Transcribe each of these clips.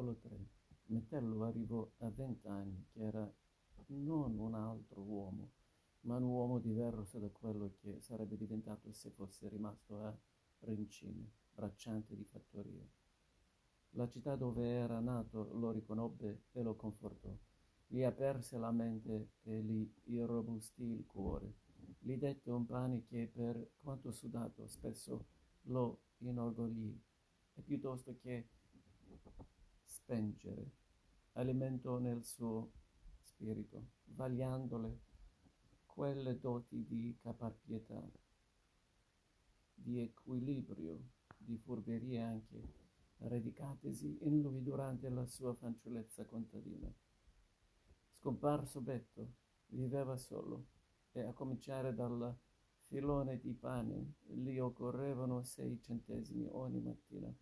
Capitolo 3 Metello arrivò a vent'anni che era non un altro uomo, ma un uomo diverso da quello che sarebbe diventato se fosse rimasto a Rincini, bracciante di fattoria. La città dove era nato lo riconobbe e lo confortò, gli aperse la mente e gli irrobustì il cuore, gli dette un pane che per quanto sudato spesso lo inorgoglì. E piuttosto che spengere alimento nel suo spirito, vagliandole quelle doti di caparbietà, di equilibrio, di furberia anche, radicatesi in lui durante la sua fanciullezza contadina. Scomparso Betto, viveva solo, e a cominciare dal filone di pane gli occorrevano sei centesimi ogni mattina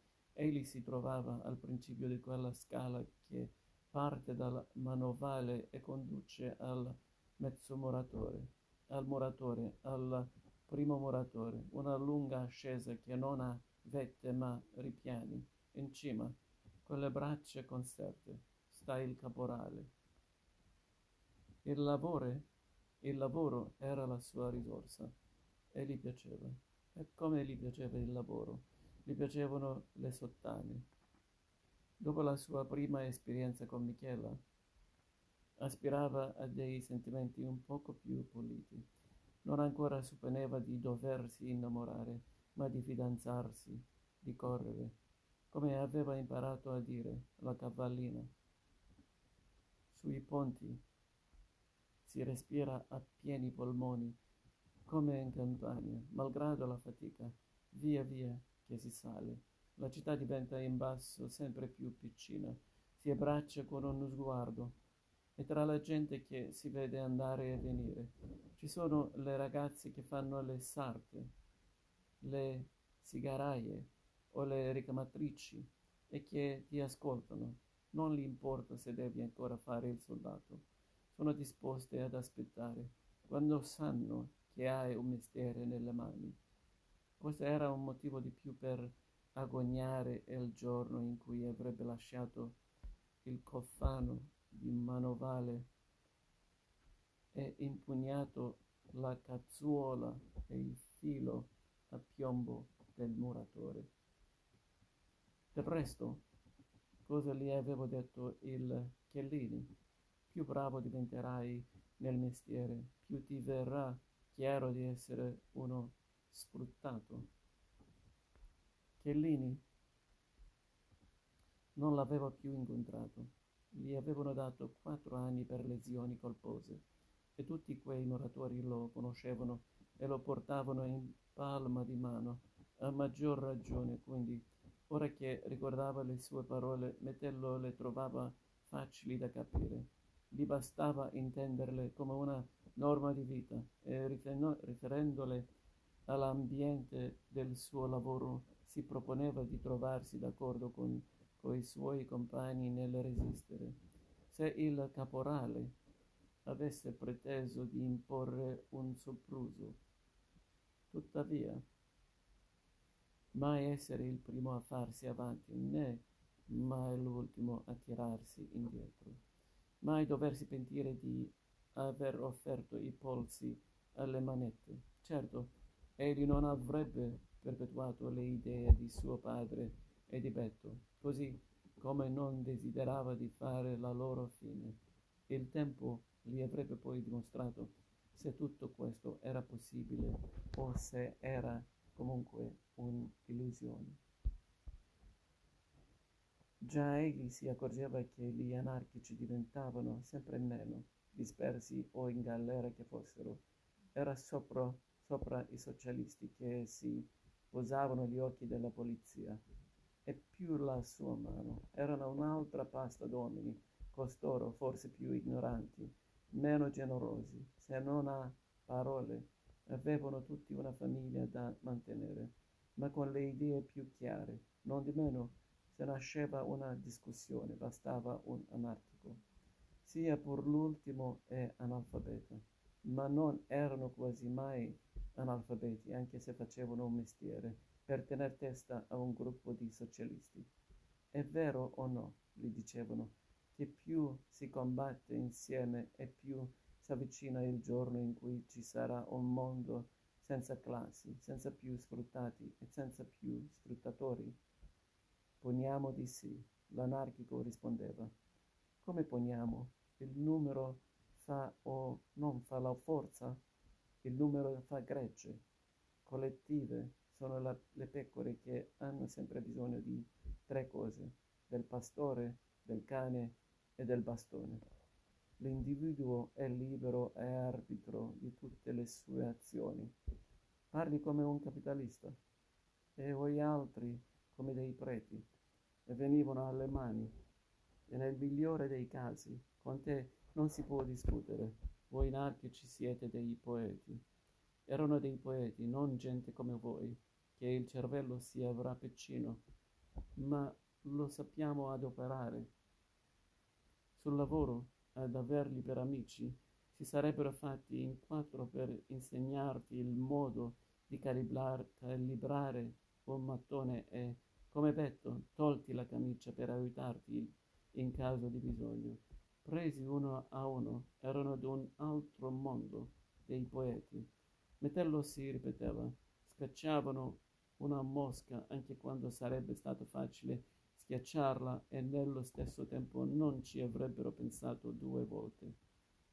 Egli si trovava al principio di quella scala che parte dal manovale e conduce al mezzomuratore, al muratore, al primo muratore, una lunga ascesa che non ha vette ma ripiani. In cima, con le braccia conserte, sta il caporale. Il lavoro, il lavoro era la sua risorsa e gli piaceva. E come gli piaceva il lavoro gli piacevano le sottane. Dopo la sua prima esperienza con Michela, aspirava a dei sentimenti un poco più puliti. Non ancora supponeva di doversi innamorare, ma di fidanzarsi, di correre, come aveva imparato a dire la cavallina. Sui ponti si respira a pieni polmoni, come in campagna, malgrado la fatica. Via via che si sale. La città diventa in basso sempre più piccina, si abbraccia con uno sguardo e tra la gente che si vede andare e venire ci sono le ragazze che fanno le sarte, le sigaraie o le ricamatrici e che ti ascoltano. Non gli importa se devi ancora fare il soldato. Sono disposte ad aspettare quando sanno che hai un mestiere nelle mani. Questo era un motivo di più per agognare il giorno in cui avrebbe lasciato il cofano di manovale e impugnato la cazzuola e il filo a piombo del muratore. Del resto, cosa gli avevo detto il Chiellini? Più bravo diventerai nel mestiere, più ti verrà chiaro di essere uno sfruttato. Chiellini non l'aveva più incontrato. Gli avevano dato quattro anni per lesioni colpose e tutti quei muratori lo conoscevano e lo portavano in palma di mano, a maggior ragione quindi, ora che ricordava le sue parole, Metello le trovava facili da capire. Gli bastava intenderle come una norma di vita e riferendole all'ambiente del suo lavoro si proponeva di trovarsi d'accordo con, i suoi compagni nel resistere. Se il caporale avesse preteso di imporre un sopruso, tuttavia, mai essere il primo a farsi avanti, né mai l'ultimo a tirarsi indietro, mai doversi pentire di aver offerto i polsi alle manette. Certo, Egli non avrebbe perpetuato le idee di suo padre e di Betto, così come non desiderava di fare la loro fine. Il tempo gli avrebbe poi dimostrato se tutto questo era possibile o se era comunque un'illusione. Già egli si accorgeva che gli anarchici diventavano sempre meno, dispersi o in galera che fossero. Era sopra sopra i socialisti che si posavano gli occhi della polizia. E più la sua mano erano un'altra pasta d'uomini, costoro forse più ignoranti, meno generosi, se non a parole, avevano tutti una famiglia da mantenere, ma con le idee più chiare. Non di meno, se nasceva una discussione, bastava un anarchico. Sia pur l'ultimo è analfabeta, ma non erano quasi mai analfabeti, anche se facevano un mestiere, per tener testa a un gruppo di socialisti. È vero o no, gli dicevano, che più si combatte insieme e più si avvicina il giorno in cui ci sarà un mondo senza classi, senza più sfruttati e senza più sfruttatori? Poniamo di sì, l'anarchico rispondeva. Come poniamo? Il numero fa o non fa la forza? Il numero fa gregge. Collettive sono la, le pecore che hanno sempre bisogno di tre cose, del pastore, del cane e del bastone. L'individuo è libero e arbitro di tutte le sue azioni. Parli come un capitalista e voi altri come dei preti e venivano alle mani. E nel migliore dei casi con te non si può discutere. Voi anarchici siete dei poeti. Erano dei poeti, non gente come voi, che il cervello si avrà piccino, ma lo sappiamo adoperare sul lavoro ad averli per amici, si sarebbero fatti in quattro per insegnarti il modo di calibrare un mattone e, come detto, tolti la camicia per aiutarti in caso di bisogno. Presi uno a uno, erano d'un altro mondo dei poeti. Metello si ripeteva, scacciavano una mosca anche quando sarebbe stato facile schiacciarla e nello stesso tempo non ci avrebbero pensato due volte,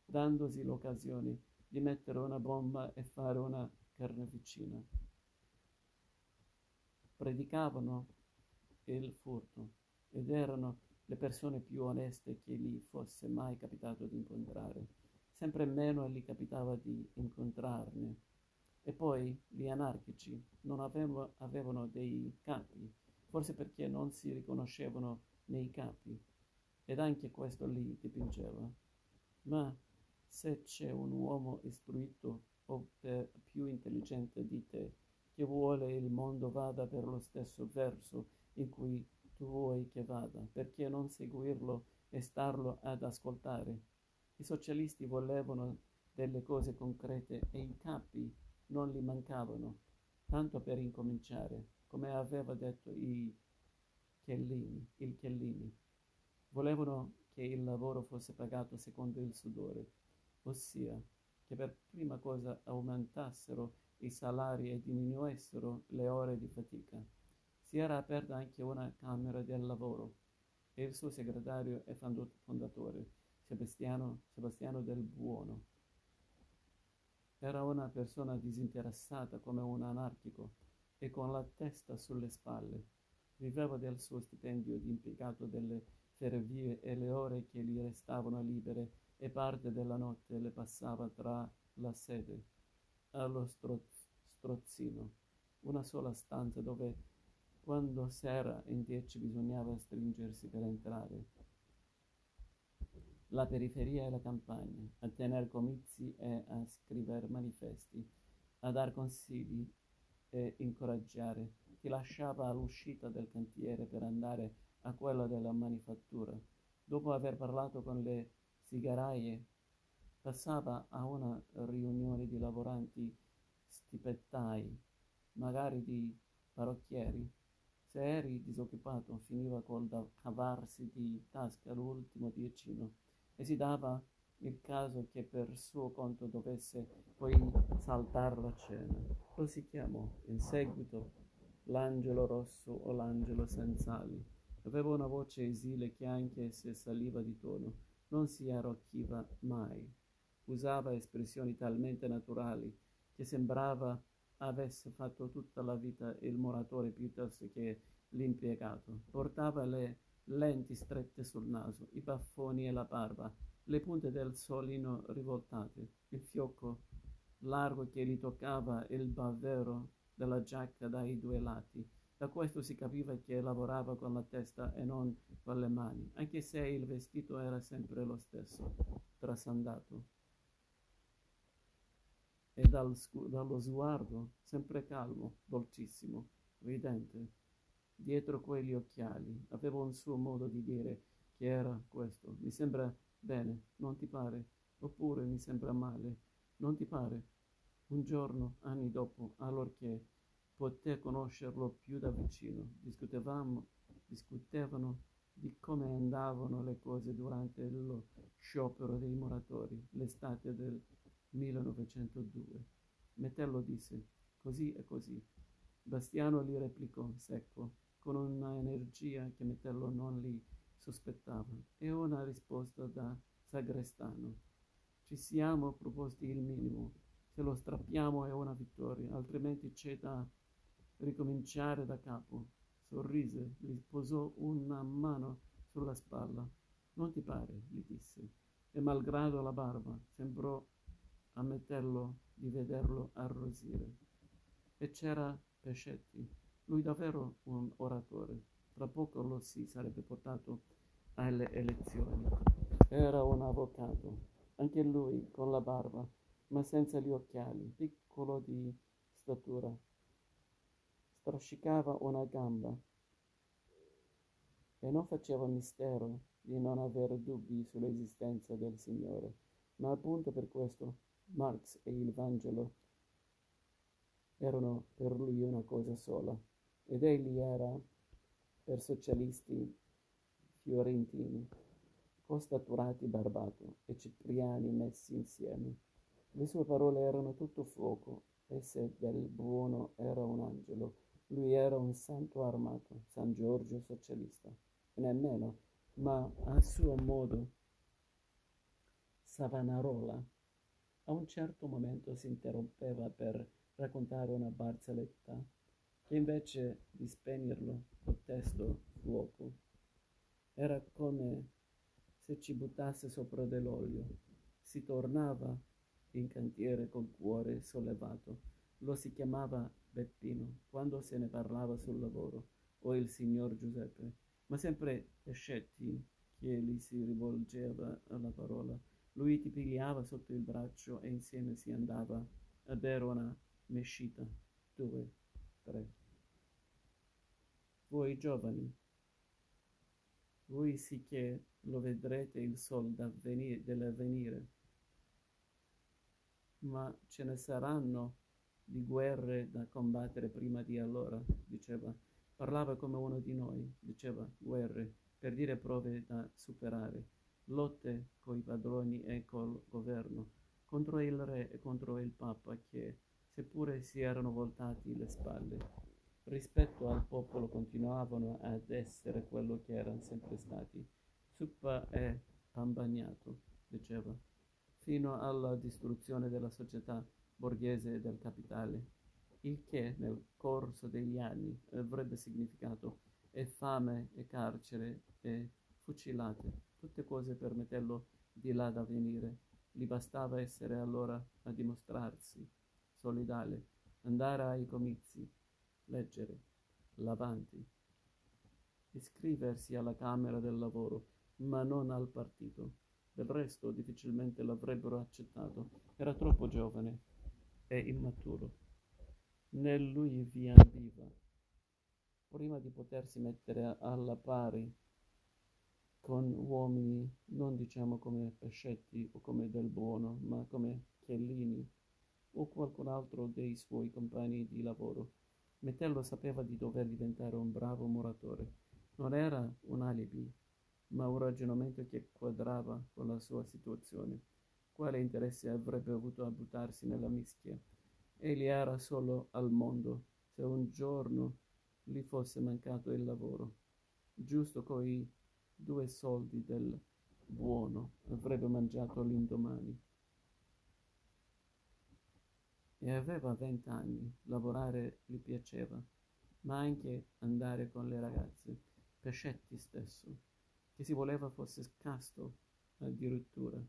dandosi l'occasione di mettere una bomba e fare una carneficina. Predicavano il furto ed erano le persone più oneste che gli fosse mai capitato di incontrare. Sempre meno gli capitava di incontrarne. E poi gli anarchici non avevano, avevano dei capi forse perché non si riconoscevano nei capi, ed anche questo li dipingeva. Ma se c'è un uomo istruito o più intelligente di te, che vuole il mondo vada per lo stesso verso in cui tu vuoi che vada, perché non seguirlo e starlo ad ascoltare? I socialisti volevano delle cose concrete e i capi non li mancavano, tanto per incominciare come aveva detto i Chiellini, il Chiellini. Volevano che il lavoro fosse pagato secondo il sudore, ossia che per prima cosa aumentassero i salari e diminuissero le ore di fatica. Si era aperta anche una Camera del Lavoro e il suo segretario e fondatore, Sebastiano, Sebastiano del Buono, era una persona disinteressata come un anarchico e con la testa sulle spalle. Viveva del suo stipendio di impiegato delle ferrovie e le ore che gli restavano libere e parte della notte le passava tra la sede allo stroz- strozzino, una sola stanza dove quando s'era in dieci bisognava stringersi per entrare. La periferia e la campagna, a tener comizi e a scrivere manifesti, a dar consigli e incoraggiare. Ti lasciava all'uscita del cantiere per andare a quella della manifattura. Dopo aver parlato con le sigaraie, passava a una riunione di lavoranti stipettai, magari di parrucchieri. Se eri disoccupato, finiva col da cavarsi di tasca l'ultimo diecino e si dava il caso che per suo conto dovesse poi saltar la cena. Lo si chiamò in seguito l'angelo rosso o l'angelo senza ali. Aveva una voce esile che anche se saliva di tono non si arrocchiva mai. Usava espressioni talmente naturali che sembrava avesse fatto tutta la vita il muratore piuttosto che l'impiegato. Portava le lenti strette sul naso, i baffoni e la barba, le punte del solino rivoltate, il fiocco largo che gli toccava il bavero della giacca dai due lati. Da questo si capiva che lavorava con la testa e non con le mani, anche se il vestito era sempre lo stesso, trasandato. E dal dallo sguardo sempre calmo, dolcissimo, ridente. Dietro quegli occhiali aveva un suo modo di dire che era questo. Mi sembra Bene, non ti pare? Oppure mi sembra male? Non ti pare? Un giorno, anni dopo, allorché poté conoscerlo più da vicino, discutevamo, discutevano di come andavano le cose durante lo sciopero dei muratori l'estate del 1902. Metello disse così e così. Bastiano gli replicò secco, con una energia che Metello non li sospettava, e una risposta da sagrestano. Ci siamo proposti il minimo. Se lo strappiamo è una vittoria, altrimenti c'è da ricominciare da capo. Sorrise, gli posò una mano sulla spalla. Non ti pare, gli disse, e malgrado la barba sembrò a Metello di vederlo arrosire. E c'era Pescetti, lui davvero un oratore. Tra poco lo si sarebbe portato alle elezioni. Era un avvocato, anche lui con la barba, ma senza gli occhiali, piccolo di statura. Strascicava una gamba e non faceva mistero di non avere dubbi sull'esistenza del Signore, ma appunto per questo Marx e il Vangelo erano per lui una cosa sola, ed egli era per socialisti fiorentini, costaturati Barbato e Cipriani messi insieme. Le sue parole erano tutto fuoco, e se del buono era un angelo, lui era un santo armato, San Giorgio socialista, e nemmeno, ma a suo modo. Savanarola a un certo momento si interrompeva per raccontare una barzelletta, che invece di spegnerlo cotesto fuoco era come se ci buttasse sopra dell'olio. Si tornava in cantiere col cuore sollevato. Lo si chiamava Beppino quando se ne parlava sul lavoro, o il signor Giuseppe, ma sempre Pescetti che gli si rivolgeva alla parola. Lui ti pigliava sotto il braccio e insieme si andava a bere una mescita. Due, tre. Voi giovani, voi sì che lo vedrete il sol dell'avvenire, ma ce ne saranno di guerre da combattere prima di allora, diceva. Parlava come uno di noi, diceva, guerre, per dire prove da superare, lotte coi padroni e col governo, contro il re e contro il papa che, seppure si erano voltati le spalle, rispetto al popolo continuavano ad essere quello che erano sempre stati. Zuppa e pambagnato, diceva, fino alla distruzione della società borghese e del capitale, il che nel corso degli anni avrebbe significato e fame e carcere e fucilate, tutte cose per metterlo di là da venire. Gli bastava essere allora a dimostrarsi solidale, andare ai comizi, leggere, l'avanti, iscriversi alla Camera del Lavoro, ma non al partito. Del resto difficilmente l'avrebbero accettato. Era troppo giovane e immaturo. Né lui vi ambiva. Prima di potersi mettere alla pari con uomini, non diciamo come Pescetti o come Del Buono, ma come Chiellini o qualcun altro dei suoi compagni di lavoro, Metello sapeva di dover diventare un bravo muratore. Non era un alibi, ma un ragionamento che quadrava con la sua situazione. Quale interesse avrebbe avuto a buttarsi nella mischia? Egli era solo al mondo se un giorno gli fosse mancato il lavoro. Giusto coi due soldi del buono avrebbe mangiato l'indomani e aveva vent'anni, lavorare gli piaceva, ma anche andare con le ragazze, Pescetti stesso, che si voleva fosse casto addirittura.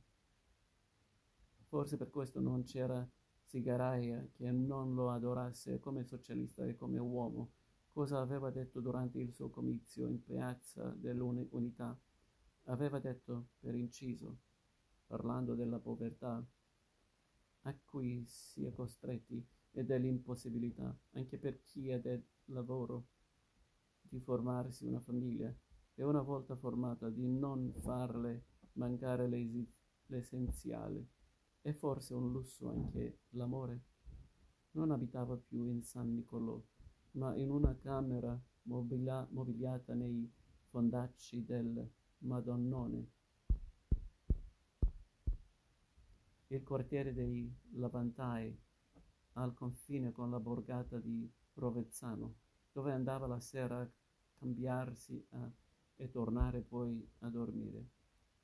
Forse per questo non c'era Sigaraia che non lo adorasse come socialista e come uomo, cosa aveva detto durante il suo comizio in piazza dell'unità. Aveva detto, per inciso, parlando della povertà, a cui si è costretti e dell'impossibilità, anche per chi è del lavoro, di formarsi una famiglia e una volta formata di non farle mancare l'essenziale. È forse un lusso anche l'amore? Non abitava più in San Nicolò, ma in una camera mobila- mobiliata nei fondacci del Madonnone. Il quartiere dei Lavantai, al confine con la borgata di Rovezzano, dove andava la sera a cambiarsi a, e tornare poi a dormire.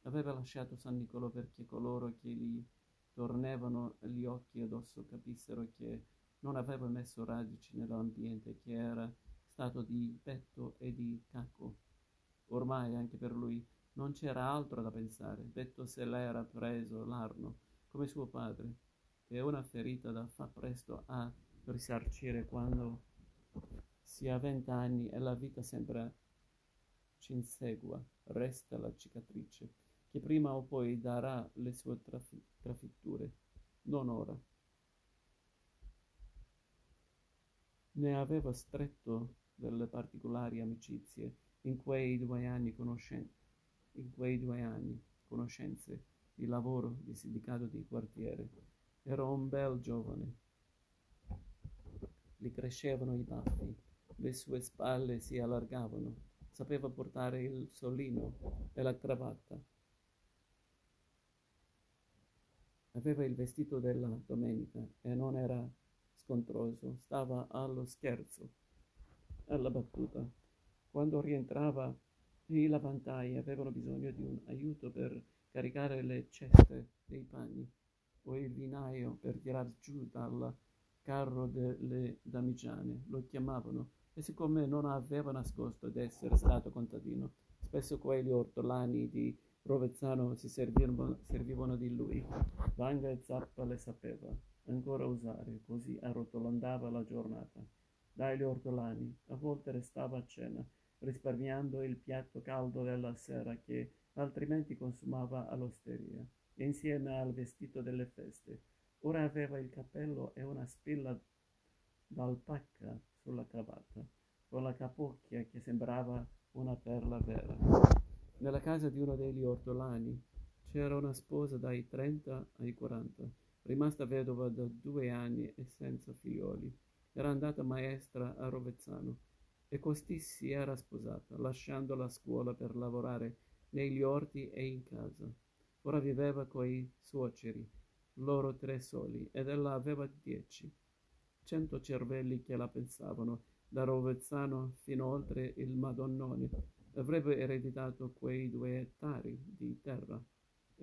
Aveva lasciato San Nicolò perché coloro che gli tornavano gli occhi addosso capissero che non aveva messo radici nell'ambiente, che era stato di petto e di cacco. Ormai anche per lui non c'era altro da pensare. Detto se l'era preso l'arno, come suo padre, è una ferita da fa presto a risarcire quando si ha vent'anni e la vita sembra ci insegua, resta la cicatrice, che prima o poi darà le sue trafi- trafitture, non ora. Ne aveva stretto delle particolari amicizie in quei due anni, conoscen- quei due anni conoscenze di lavoro di sindacato di quartiere. Era un bel giovane. Gli crescevano i baffi, le sue spalle si allargavano, sapeva portare il solino e la cravatta. Aveva il vestito della domenica e non era scontroso, stava allo scherzo, alla battuta. Quando rientrava, i lavantai avevano bisogno di un aiuto per caricare le ceste dei panni o il vinaio per tirar giù dal carro delle damigiane, lo chiamavano, e siccome non aveva nascosto d'essere stato contadino, spesso quegli ortolani di Rovezzano si servivano, servivano di lui. Vanga e Zappa le sapeva ancora usare, così arrotolando la giornata. Dagli ortolani, a volte restava a cena, risparmiando il piatto caldo della sera che altrimenti consumava all'osteria, insieme al vestito delle feste. Ora aveva il cappello e una spilla d'alpacca sulla cravatta, con la capocchia che sembrava una perla vera. Nella casa di uno degli ortolani c'era una sposa dai 30 ai 40, rimasta vedova da due anni e senza figlioli. Era andata maestra a Rovezzano e costì si era sposata, lasciando la scuola per lavorare negli orti e in casa. Ora viveva coi suoceri, loro tre soli, ed ella aveva dieci. Cento cervelli che la pensavano, da Rovezzano fino oltre il Madonnone. Avrebbe ereditato quei due ettari di terra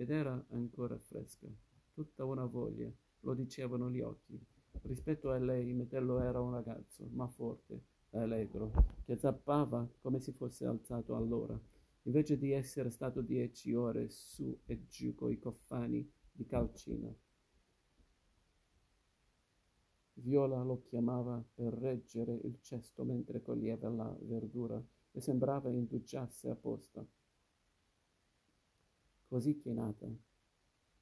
ed era ancora fresca. Tutta una voglia, lo dicevano gli occhi. Rispetto a lei, Metello era un ragazzo, ma forte, allegro, che zappava come se fosse alzato all'ora invece di essere stato dieci ore su e giù coi cofani di calcina. Viola lo chiamava per reggere il cesto mentre coglieva la verdura e sembrava indugiasse apposta. Così chinata,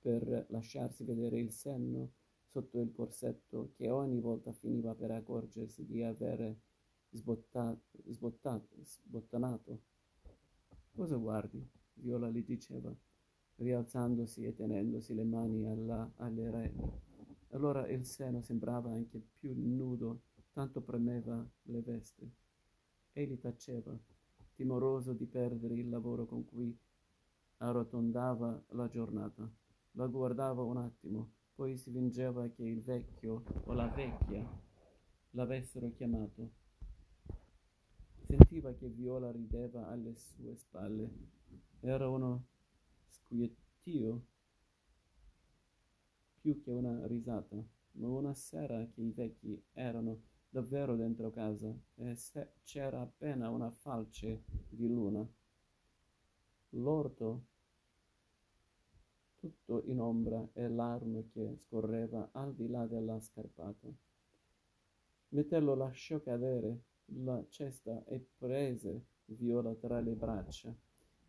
per lasciarsi vedere il senno sotto il corsetto che ogni volta finiva per accorgersi di avere sbottato, sbottato, sbottanato Cosa guardi? Viola gli diceva, rialzandosi e tenendosi le mani alla, alle reni. Allora il seno sembrava anche più nudo, tanto premeva le vesti. Egli taceva, timoroso di perdere il lavoro con cui arrotondava la giornata. La guardava un attimo, poi si fingeva che il vecchio o la vecchia l'avessero chiamato Sentiva che Viola rideva alle sue spalle. Era uno squiettio più che una risata, ma una sera che i vecchi erano davvero dentro casa e c'era appena una falce di luna. L'orto tutto in ombra e l'arno che scorreva al di là della scarpata. Metello lasciò cadere la cesta e prese Viola tra le braccia.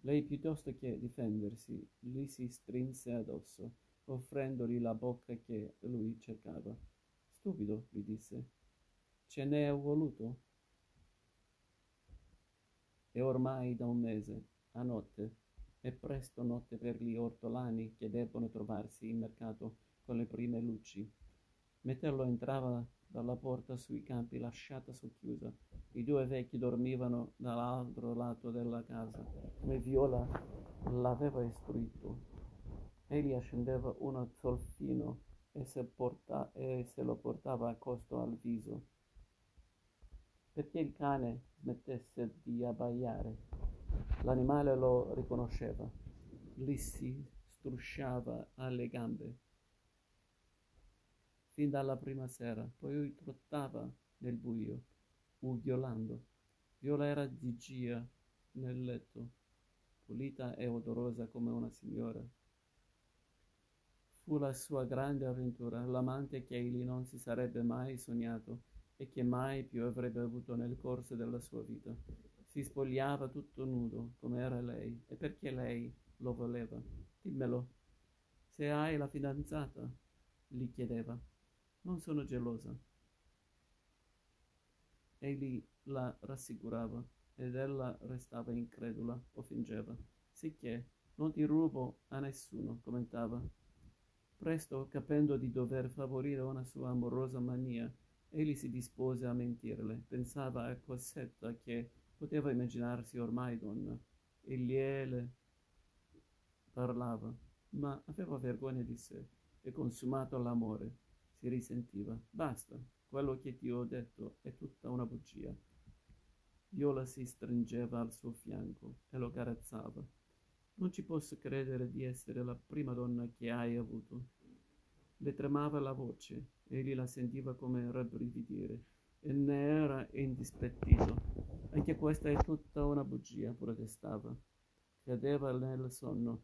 Lei, piuttosto che difendersi, gli si strinse addosso, offrendogli la bocca che lui cercava. Stupido, gli disse. Ce n'è voluto? È ormai da un mese, a notte, è presto notte per gli ortolani che debbono trovarsi in mercato con le prime luci. Metello entrava dalla porta sui campi lasciata socchiusa. I due vecchi dormivano dall'altro lato della casa, come Viola l'aveva istruito. Egli accendeva uno zolfino e se, porta- e se lo portava accosto al viso, perché il cane smettesse di abbaiare. L'animale lo riconosceva, gli si strusciava alle gambe fin dalla prima sera, poi trottava nel buio, ughiolando. Viola era di Gia nel letto, pulita e odorosa come una signora. Fu la sua grande avventura, l'amante che egli non si sarebbe mai sognato e che mai più avrebbe avuto nel corso della sua vita. Si spogliava tutto nudo, come era lei, e perché lei lo voleva. Dimmelo. Se hai la fidanzata, gli chiedeva. Non sono gelosa. Egli la rassicurava ed ella restava incredula o fingeva. Sicché non ti rubo a nessuno, commentava. Presto, capendo di dover favorire una sua amorosa mania, egli si dispose a mentirle. Pensava a Cosetta che poteva immaginarsi ormai donna e gliele parlava, ma aveva vergogna di sé e consumato l'amore si risentiva. Basta, quello che ti ho detto è tutta una bugia. Viola si stringeva al suo fianco e lo carezzava. Non ci posso credere di essere la prima donna che hai avuto. Le tremava la voce, egli la sentiva come rabbrividire e ne era indispettito. Anche questa è tutta una bugia, protestava. Cadeva nel sonno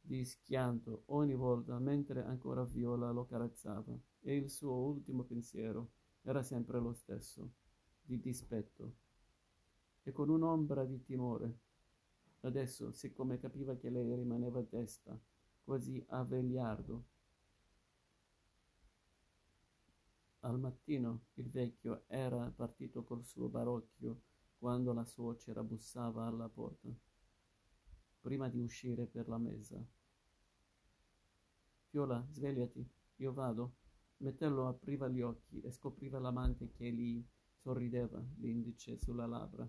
di schianto ogni volta mentre ancora Viola lo carezzava e il suo ultimo pensiero era sempre lo stesso, di dispetto e con un'ombra di timore. Adesso, siccome capiva che lei rimaneva desta, quasi a vegliardo, al mattino il vecchio era partito col suo barocchio quando la suocera bussava alla porta prima di uscire per la messa. Fiola, svegliati, io vado. Mettello apriva gli occhi e scopriva l'amante che gli sorrideva, l'indice sulla labbra.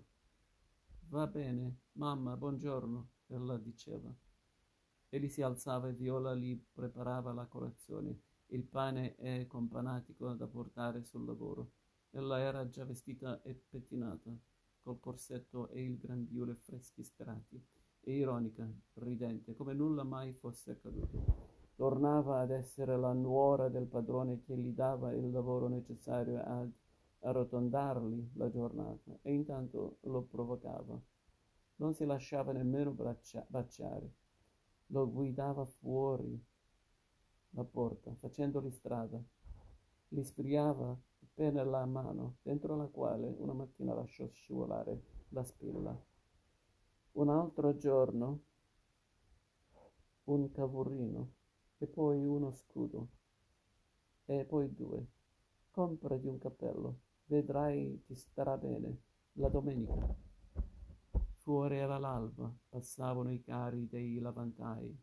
Va bene, mamma, buongiorno, ella diceva. Egli si alzava e Viola gli preparava la colazione, il pane e companatico da portare sul lavoro. Ella era già vestita e pettinata, col corsetto e il grembiule freschi strati e ironica, ridente, come nulla mai fosse accaduto. Tornava ad essere la nuora del padrone che gli dava il lavoro necessario ad arrotondargli la giornata e intanto lo provocava. Non si lasciava nemmeno braccia- baciare. Lo guidava fuori la porta, facendogli strada. Gli sfriava appena la mano, dentro la quale una mattina lasciò scivolare la spilla. Un altro giorno un cavurrino e poi uno scudo e poi due. Comprati un cappello, vedrai ti starà bene. La domenica. Fuori era l'alba, passavano i carri dei lavantai.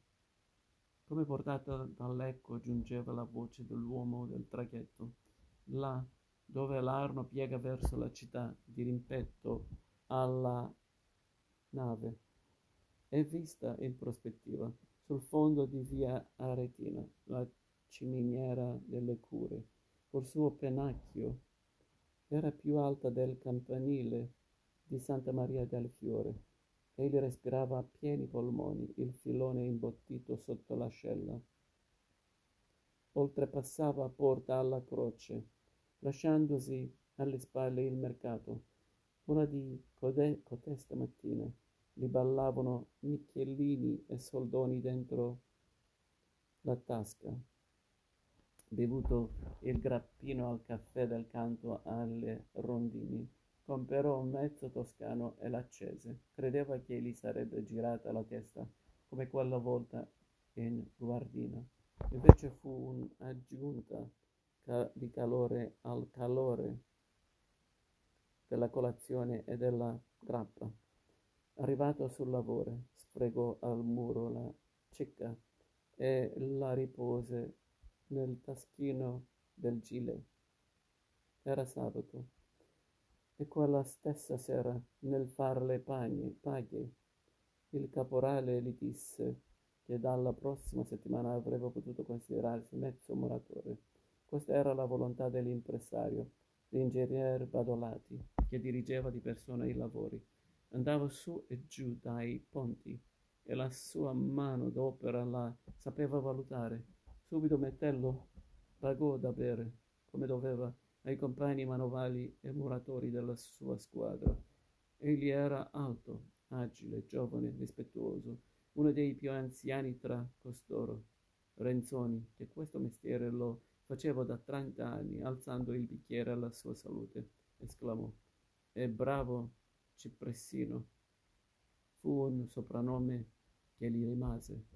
Come portata dall'eco giungeva la voce dell'uomo del traghetto. Là, dove l'Arno piega verso la città, di rimpetto alla nave è vista in prospettiva sul fondo di via Aretina, la ciminiera delle cure. Col suo pennacchio era più alta del campanile di Santa Maria del Fiore. Egli respirava a pieni polmoni il filone imbottito sotto l'ascella. Oltrepassava Porta alla Croce, lasciandosi alle spalle il mercato. Una di code- coteste mattine gli ballavano nicchiellini e soldoni dentro la tasca. Bevuto il grappino al caffè del canto alle rondini, comperò un mezzo toscano e l'accese. Credeva che gli sarebbe girata la testa, come quella volta in guardina. Invece fu un'aggiunta di calore al calore della colazione e della grappa. Arrivato sul lavoro, sfregò al muro la cicca e la ripose nel taschino del gilet. Era sabato. E quella stessa sera, nel far le paghe, il caporale gli disse che dalla prossima settimana avrebbe potuto considerarsi mezzo muratore. Questa era la volontà dell'impresario, l'ingegner Badolati, che dirigeva di persona i lavori. Andava su e giù dai ponti e la sua mano d'opera la sapeva valutare. Subito Mettello pagò da bere, come doveva, ai compagni manovali e muratori della sua squadra. Egli era alto, agile, giovane, rispettuoso, uno dei più anziani tra costoro. Renzoni, che questo mestiere lo faceva da trenta anni, alzando il bicchiere alla sua salute, esclamò: E bravo Cipressino! Fu un soprannome che gli rimase.